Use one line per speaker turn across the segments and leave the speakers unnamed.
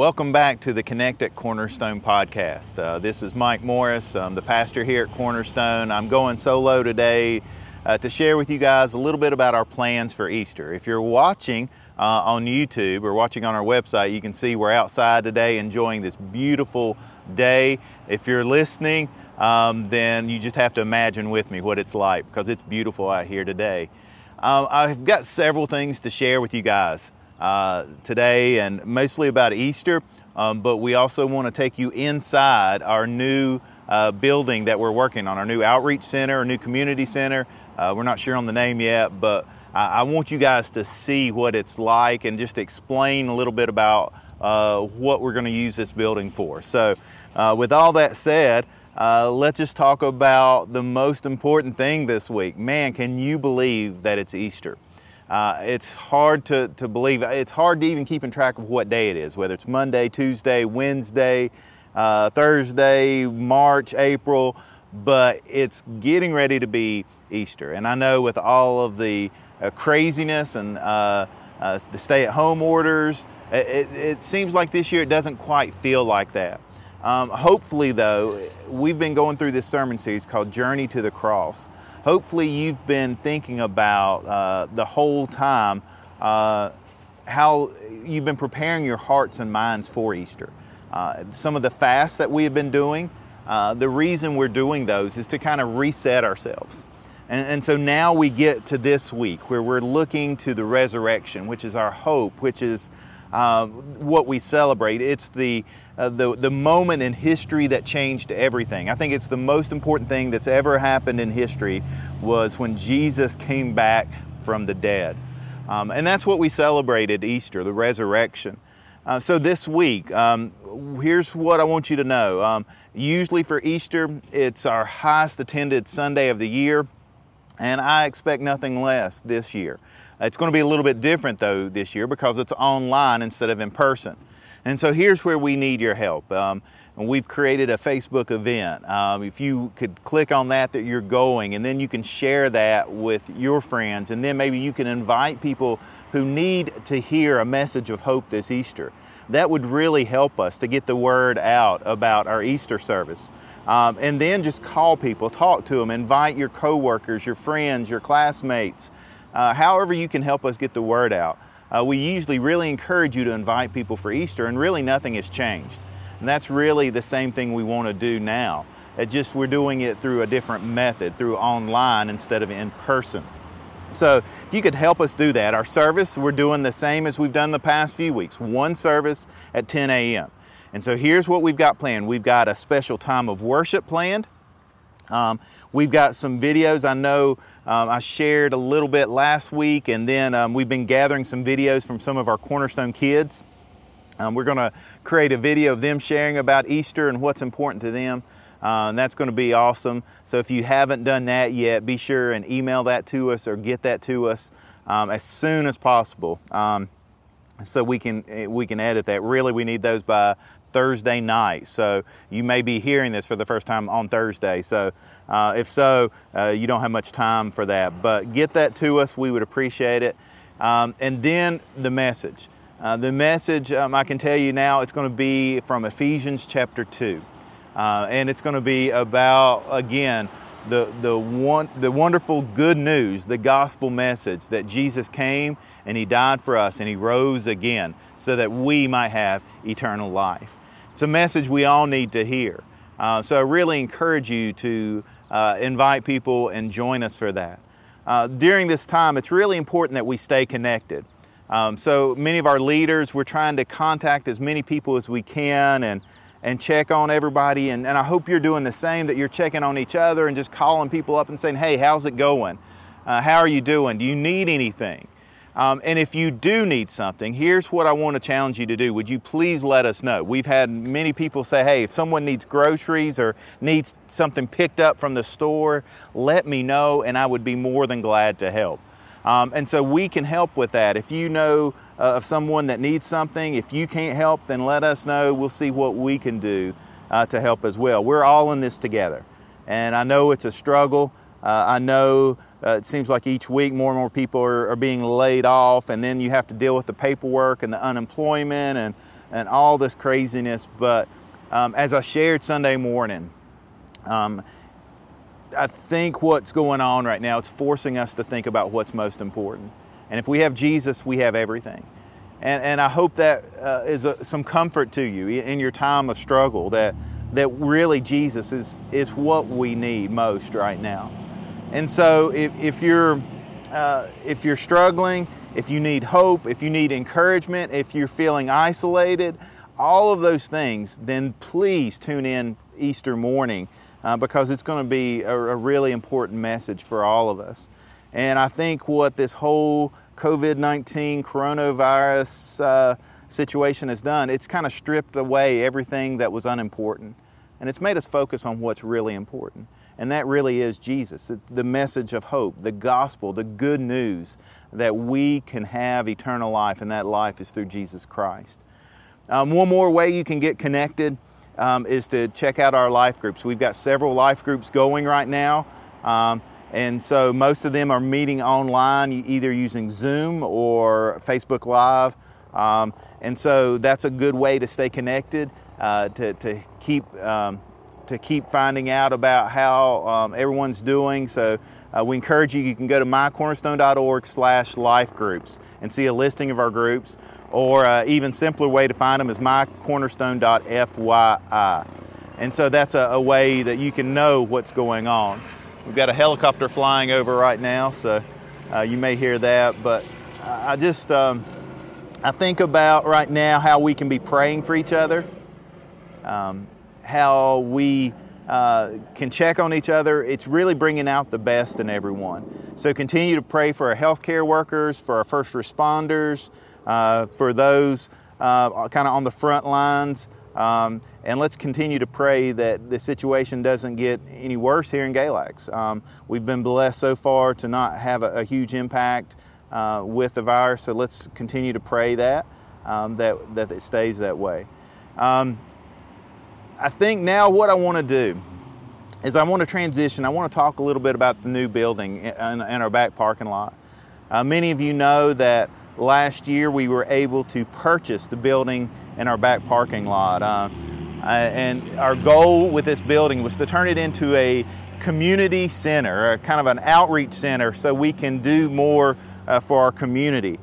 welcome back to the Connect at Cornerstone podcast. Uh, this is Mike Morris, I'm the pastor here at Cornerstone. I'm going solo today uh, to share with you guys a little bit about our plans for Easter. If you're watching uh, on YouTube or watching on our website, you can see we're outside today enjoying this beautiful day. If you're listening, um, then you just have to imagine with me what it's like because it's beautiful out here today. Um, I've got several things to share with you guys uh, today and mostly about Easter, um, but we also want to take you inside our new uh, building that we're working on, our new outreach center, our new community center. Uh, we're not sure on the name yet, but I, I, want you guys to see what it's like and just explain a little bit about uh, what we're going to use this building for. So, uh, with all that said, uh, let's just talk about the most important thing this week. Man, can you believe that it's Easter? Uh, it's hard to, to believe. It's hard to even keep in track of what day it is, whether it's Monday, Tuesday, Wednesday, uh, Thursday, March, April, but it's getting ready to be Easter. And I know with all of the uh, craziness and uh, uh, the stay at home orders, it, it, seems like this year it doesn't quite feel like that. Um, hopefully, though, we've been going through this sermon series called Journey to the Cross. Hopefully, you've been thinking about uh, the whole time uh, how you've been preparing your hearts and minds for Easter. Uh, some of the fasts that we have been doing, uh, the reason we're doing those is to kind of reset ourselves. And, and, so now we get to this week where we're looking to the resurrection, which is our hope, which is uh, what we celebrate. It's the, uh, the, the moment in history that changed everything. I think it's the most important thing that's ever happened in history was when Jesus came back from the dead. Um, and that's what we celebrated Easter, the resurrection. Uh, so this week, um, here's what I want you to know. Um, usually for Easter, it's our highest attended Sunday of the year, and I expect nothing less this year. It's going to be a little bit different though this year because it's online instead of in person. And so here's where we need your help. Um, we've created a Facebook event. Um, if you could click on that, that you're going, and then you can share that with your friends, and then maybe you can invite people who need to hear a message of hope this Easter. That would really help us to get the word out about our Easter service. Um, and then just call people, talk to them, invite your coworkers, your friends, your classmates, uh, however you can help us get the word out. Uh, we usually really encourage you to invite people for Easter, and really nothing has changed. And that's really the same thing we want to do now. It just we're doing it through a different method, through online instead of in person. So if you could help us do that, our service, we're doing the same as we've done the past few weeks, one service at 10 a.m. And so here's what we've got planned. We've got a special time of worship planned. Um, we've got some videos. I know um, I shared a little bit last week, and then um, we've been gathering some videos from some of our Cornerstone kids. Um, we're going to create a video of them sharing about Easter and what's important to them. Uh, and that's going to be awesome. So if you haven't done that yet, be sure and email that to us or get that to us um, as soon as possible, um, so we can we can edit that. Really, we need those by Thursday night. So you may be hearing this for the first time on Thursday. So uh, if so, uh, you don't have much time for that. But get that to us, we would appreciate it. Um, and then the message. Uh, the message, um, I can tell you now, it's going to be from Ephesians chapter 2. Uh, and it's going to be about, again, the, the, one, the wonderful good news, the gospel message that Jesus came and He died for us and He rose again so that we might have eternal life. It's a message we all need to hear. Uh, so I really encourage you to uh, invite people and join us for that. Uh, during this time, it's really important that we stay connected. Um, so many of our leaders, we're trying to contact as many people as we can and, and check on everybody. And, and I hope you're doing the same, that you're checking on each other and just calling people up and saying, hey, how's it going? Uh, how are you doing? Do you need anything? Um, and if you do need something, here's what I want to challenge you to do. Would you please let us know? We've had many people say, hey, if someone needs groceries or needs something picked up from the store, let me know, and I would be more than glad to help. Um, and so we can help with that. If you know uh, of someone that needs something, if you can't help, then let us know. We'll see what we can do uh, to help as well. We're all in this together. And I know it's a struggle. Uh, I know uh, it seems like each week more and more people are, are, being laid off, and then you have to deal with the paperwork and the unemployment and and all this craziness. But um, as I shared Sunday morning, um, I think what's going on right now, it's forcing us to think about what's most important. And if we have Jesus, we have everything. And, and I hope that uh, is a, some comfort to you in your time of struggle that, that really Jesus is, is what we need most right now. And so if, if, you're, uh, if you're struggling, if you need hope, if you need encouragement, if you're feeling isolated, all of those things, then please tune in Easter morning uh, because it's going to be a, a, really important message for all of us. And I think what this whole COVID 19 coronavirus uh, situation has done, it's kind of stripped away everything that was unimportant. And it's made us focus on what's really important. And that really is Jesus, the message of hope, the gospel, the good news that we can have eternal life, and that life is through Jesus Christ. Um, one more way you can get connected um, is to check out our life groups. We've got several life groups going right now. Um, and so most of them are meeting online, either using Zoom or Facebook Live. Um, and so that's a good way to stay connected, uh, to, to, keep, um, to keep finding out about how um, everyone's doing. So uh, we encourage you, you can go to mycornerstone.org slash life groups and see a listing of our groups or uh, even simpler way to find them is mycornerstone.fyi. And so that's a, a, way that you can know what's going on. We've got a helicopter flying over right now, so uh, you may hear that. But I just, um, I think about right now how we can be praying for each other, um, how we uh, can check on each other. It's really bringing out the best in everyone. So continue to pray for our healthcare workers, for our first responders, uh, for those uh, kind of on the front lines. Um, and let's continue to pray that the situation doesn't get any worse here in Galax. Um, we've been blessed so far to not have a, a huge impact uh, with the virus, so let's continue to pray that, um, that, that it stays that way. I think now what I want to do is I want to transition. I want to talk a little bit about the new building in, in our back parking lot. Uh, many of you know that last year we were able to purchase the building in our back parking lot. Uh, uh, and our goal with this building was to turn it into a community center, a kind of an outreach center, so we can do more uh, for our community.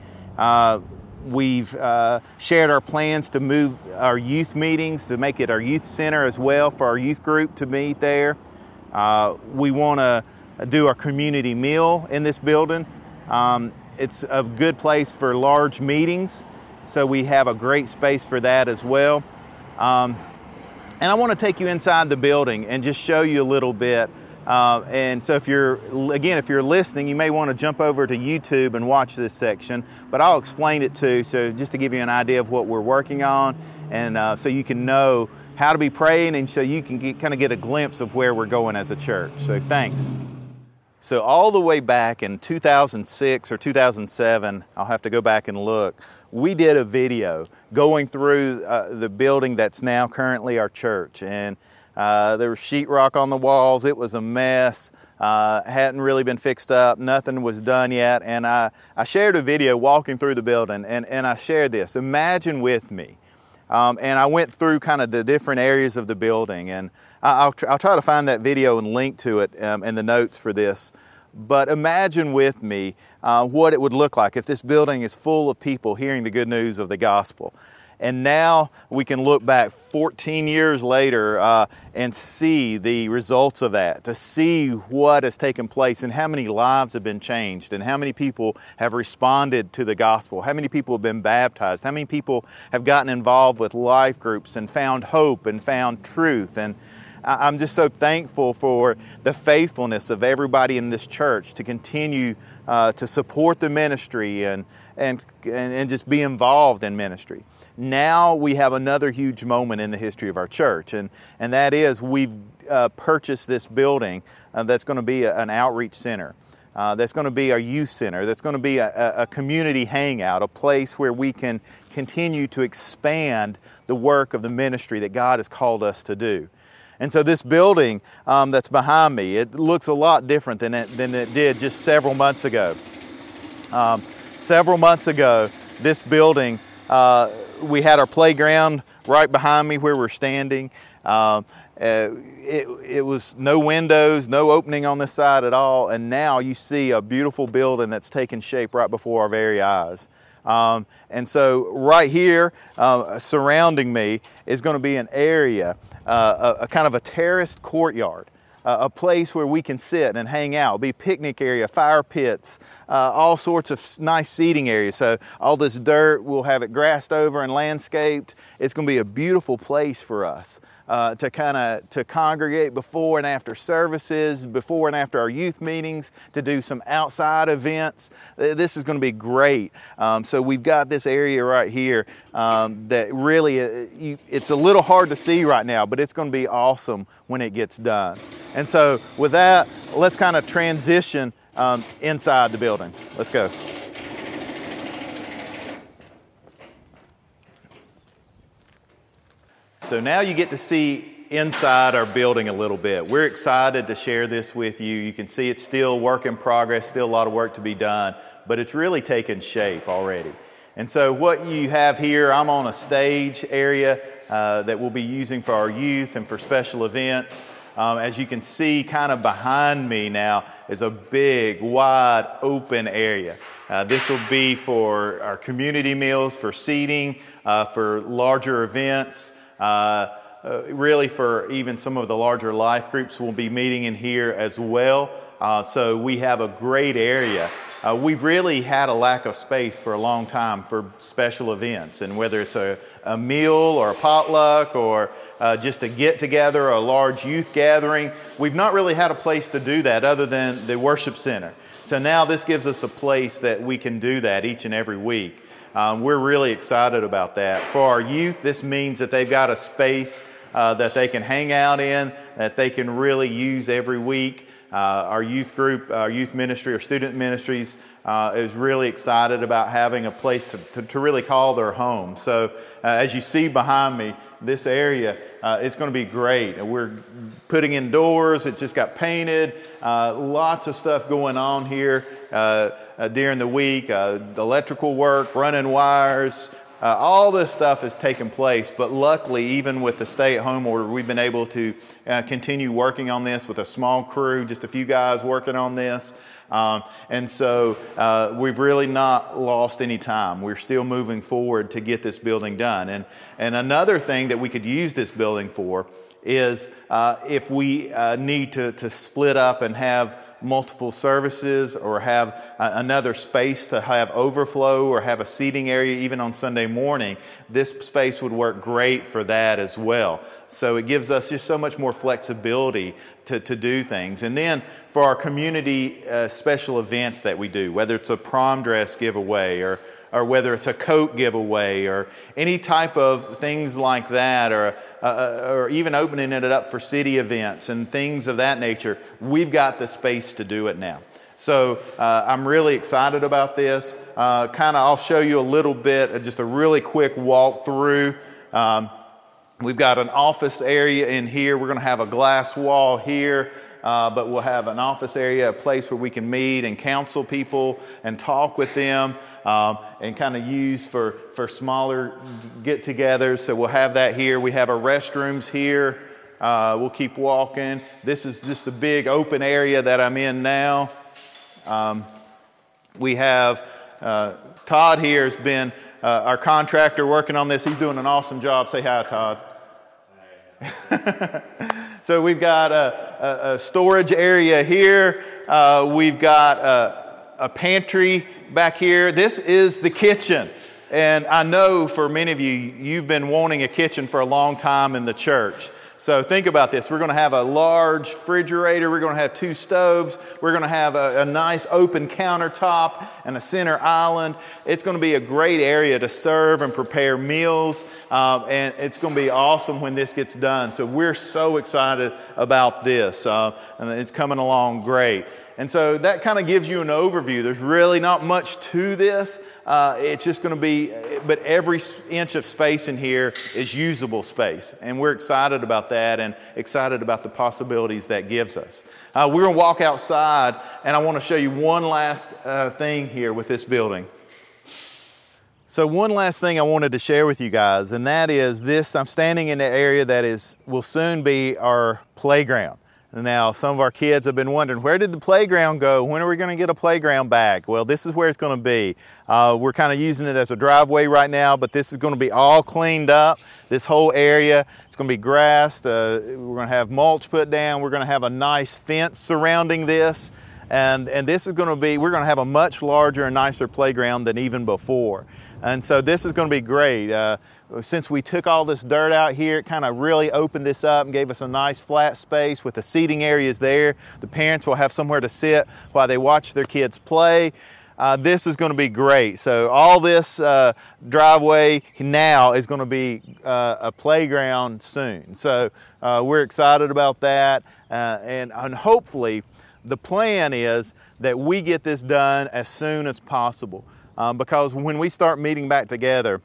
We've uh, shared our plans to move our youth meetings to make it our youth center as well for our youth group to meet there. Uh, we want to do our community meal in this building. Um, it's a good place for large meetings, so we have a great space for that as well. Um, and I want to take you inside the building and just show you a little bit. Uh, and so, if you're again, if you're listening, you may want to jump over to YouTube and watch this section. But I'll explain it too, so just to give you an idea of what we're working on, and uh, so you can know how to be praying, and so you can get, kind of get a glimpse of where we're going as a church. So, thanks. So, all the way back in 2006 or 2007, I'll have to go back and look, we did a video going through uh, the building that's now currently our church. And uh, there was sheetrock on the walls, it was a mess. Uh, hadn't really been fixed up, nothing was done yet. And I, I shared a video walking through the building, and, and I shared this. Imagine with me. Um, and I went through kind of the different areas of the building, and I'll, tr- I'll try to find that video and link to it um, in the notes for this. But imagine with me uh, what it would look like if this building is full of people hearing the good news of the gospel. And now we can look back 14 years later uh, and see the results of that, to see what has taken place and how many lives have been changed and how many people have responded to the gospel, how many people have been baptized, how many people have gotten involved with life groups and found hope and found truth. And I'm just so thankful for the faithfulness of everybody in this church to continue uh, to support the ministry and, and, and just be involved in ministry. Now we have another huge moment in the history of our church, and, and that is we've uh, purchased this building uh, that's going to be a, an outreach center. Uh, that's going to be our youth center, that's going to be a, a, community hangout, a place where we can continue to expand the work of the ministry that God has called us to do. And so this building um, that's behind me, it looks a lot different than it, than it did just several months ago. Um, several months ago, this building uh, we had our playground right behind me where we're standing. Um, uh, it, it, was no windows, no opening on this side at all, and now you see a beautiful building that's taken shape right before our very eyes. Um, and so, right here, uh, surrounding me, is going to be an area, uh, a, a, kind of a terraced courtyard a place where we can sit and hang out, be picnic area, fire pits, uh, all sorts of nice seating areas. So all this dirt, we'll have it grassed over and landscaped. It's going to be a beautiful place for us. Uh, to kind of to congregate before and after services, before and after our youth meetings, to do some outside events. This is going to be great. Um, so we've got this area right here um, that really uh, a little hard to see right now, but it's going to be awesome when it gets done. And so with that, let's kind of transition um, inside the building. Let's go. So now you get to see inside our building a little bit. We're excited to share this with you. You can see it's still work in progress, still a lot of work to be done, but it's really taken shape already. And so, what you have here, I'm on a stage area uh, that we'll be using for our youth and for special events. Um, as you can see, kind of behind me now is a big, wide, open area. Uh, this will be for our community meals, for seating, uh, for larger events. Uh, uh, really, for even some of the larger life groups, we'll be meeting in here as well. Uh, so we have a great area. Uh, we've really had a lack of space for a long time for special events, and whether it's a, a meal or a potluck or just a get together, a large youth gathering, we've not really had a place to do that other than the worship center. So now this gives us a place that we can do that each and every week. Um, we're really excited about that. For our youth, this means that they've got a space uh, that they can hang out in, that they can really use every week. Uh, our youth group, our youth ministry, our student ministries uh, is really excited about having a place to, to, to really call their home. So, uh, as you see behind me, this area uh, it's going to be great. We're putting indoors. It just got painted. Uh, lots of stuff going on here uh, uh during the week. Uh, electrical work, running wires. Uh, all this stuff is taking place, but luckily, even with the stay at home order, we've been able to continue working on this with a small crew, just a few guys working on this. Um, and so uh, we've really not lost any time. We're still moving forward to get this building done. And, and another thing that we could use this building for is uh, if we uh, need to, to split up and have multiple services or have another space to have overflow or have a seating area even on Sunday morning, this space would work great for that as well. So it gives us just so much more flexibility to, to do things. And then for our community uh, special events that we do, whether it's a prom dress giveaway or or whether it's a coat giveaway or any type of things like that, or, uh, uh, or even opening it up for city events and things of that nature, we've got the space to do it now. So uh, I'm really excited about this. Uh, kind of, I'll show you a little bit, just a really quick walk through. Um, we've got an office area in here. We're going to have a glass wall here. Uh, but we'll have an office area, a place where we can meet and counsel people and talk with them um, and kind of use for, for smaller get togethers. So we'll have that here. We have our restrooms here. Uh, we'll keep walking. This is just the big open area that I'm in now. Um, we have uh, Todd here has been uh, our contractor working on this. He's doing an awesome job. Say hi, Todd. so we've got a, a, a storage area here. Uh, we've got a, a pantry back here. This is the kitchen. And I know for many of you, you've been wanting a kitchen for a long time in the church. So think about this. We're going to have a large refrigerator. We're going to have two stoves. We're going to have a, a, nice open countertop and a center island. It's going to be a great area to serve and prepare meals. Um, and it's going to be awesome when this gets done. So we're so excited about this. Uh, and it's coming along great. And so that kind of gives you an overview. There's really not much to this. Uh, it's just going to be, but every inch of space in here is usable space. And we're excited about that and excited about the possibilities that gives us. Uh, we're going to walk outside, and I want to show you one last uh, thing here with this building. So one last thing I wanted to share with you guys, and that is this, I'm standing in the area that is will soon be our playground. Now, some of our kids have been wondering, where did the playground go? When are we going to get a playground back? Well, this is where it's going to be. Uh, we're kind of using it as a driveway right now, but this is going to be all cleaned up. This whole area, it's going to be grassed. Uh, we're going to have mulch put down. We're going to have a nice fence surrounding this. And, and this is going to be, we're going to have a much larger and nicer playground than even before. And so this is going to be great. Uh, since we took all this dirt out here, it kind of really opened this up and gave us a nice flat space with the seating areas there. The parents will have somewhere to sit while they watch their kids play. Uh, this is going to be great. So all this uh, driveway now is going to be uh, a playground soon. So uh, we're excited about that, uh, and, and hopefully the plan is that we get this done as soon as possible um, because when we start meeting back together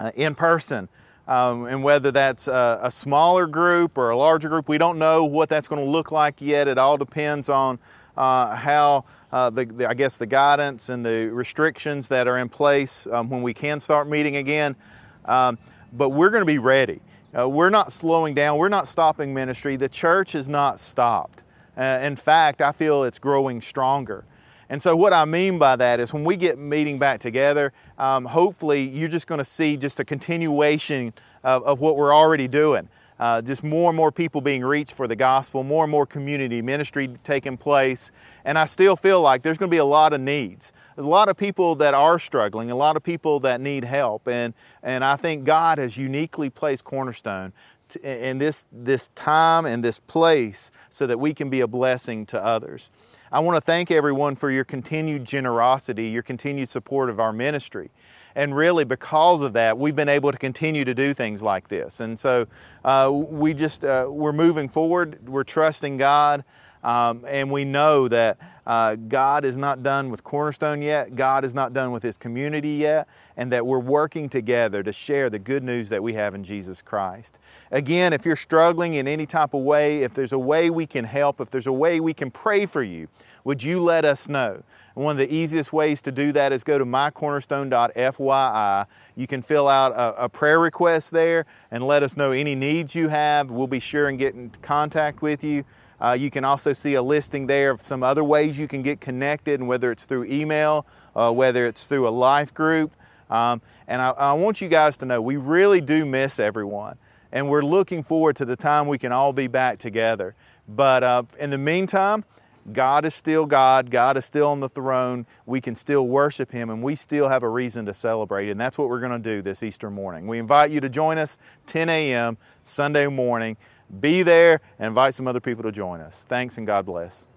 uh, in person, um, and whether that's a, a, smaller group or a larger group, we don't know what that's going to look like yet. It all depends on uh, how uh, the, the, I guess the guidance and the restrictions that are in place um, when we can start meeting again. Um, but we're going to be ready. Uh, we're not slowing down. We're not stopping ministry. The church has not stopped. Uh, in fact, I feel it's growing stronger. And so, what I mean by that is when we get meeting back together, um, hopefully you're just going to see just a continuation of, of what we're already doing. Uh, just more and more people being reached for the gospel, more and more community ministry taking place. And I still feel like there's going to be a lot of needs. There's a lot of people that are struggling, a lot of people that need help. And, and I think God has uniquely placed Cornerstone in this, this time and this place so that we can be a blessing to others. I want to thank everyone for your continued generosity, your continued support of our ministry. And really, because of that, we've been able to continue to do things like this. And so uh, we just, uh, we're moving forward, we're trusting God. Um, and we know that uh, God is not done with Cornerstone yet, God is not done with His community yet, and that we're working together to share the good news that we have in Jesus Christ. Again, if you're struggling in any type of way, if there's a way we can help, if there's a way we can pray for you, would you let us know? One of the easiest ways to do that is go to mycornerstone.fyi. You can fill out a, a, prayer request there and let us know any needs you have. We'll be sure and get in contact with you. Uh, you can also see a listing there of some other ways you can get connected, and whether it's through email, uh, whether it's through a life group. Um, and I, I want you guys to know we really do miss everyone, and we're looking forward to the time we can all be back together. But uh, in the meantime, God is still God. God is still on the throne. We can still worship Him, and we still have a reason to celebrate. And that's what we're going to do this Easter morning. We invite you to join us 10 a.m. Sunday morning. Be there and invite some other people to join us. Thanks and God bless.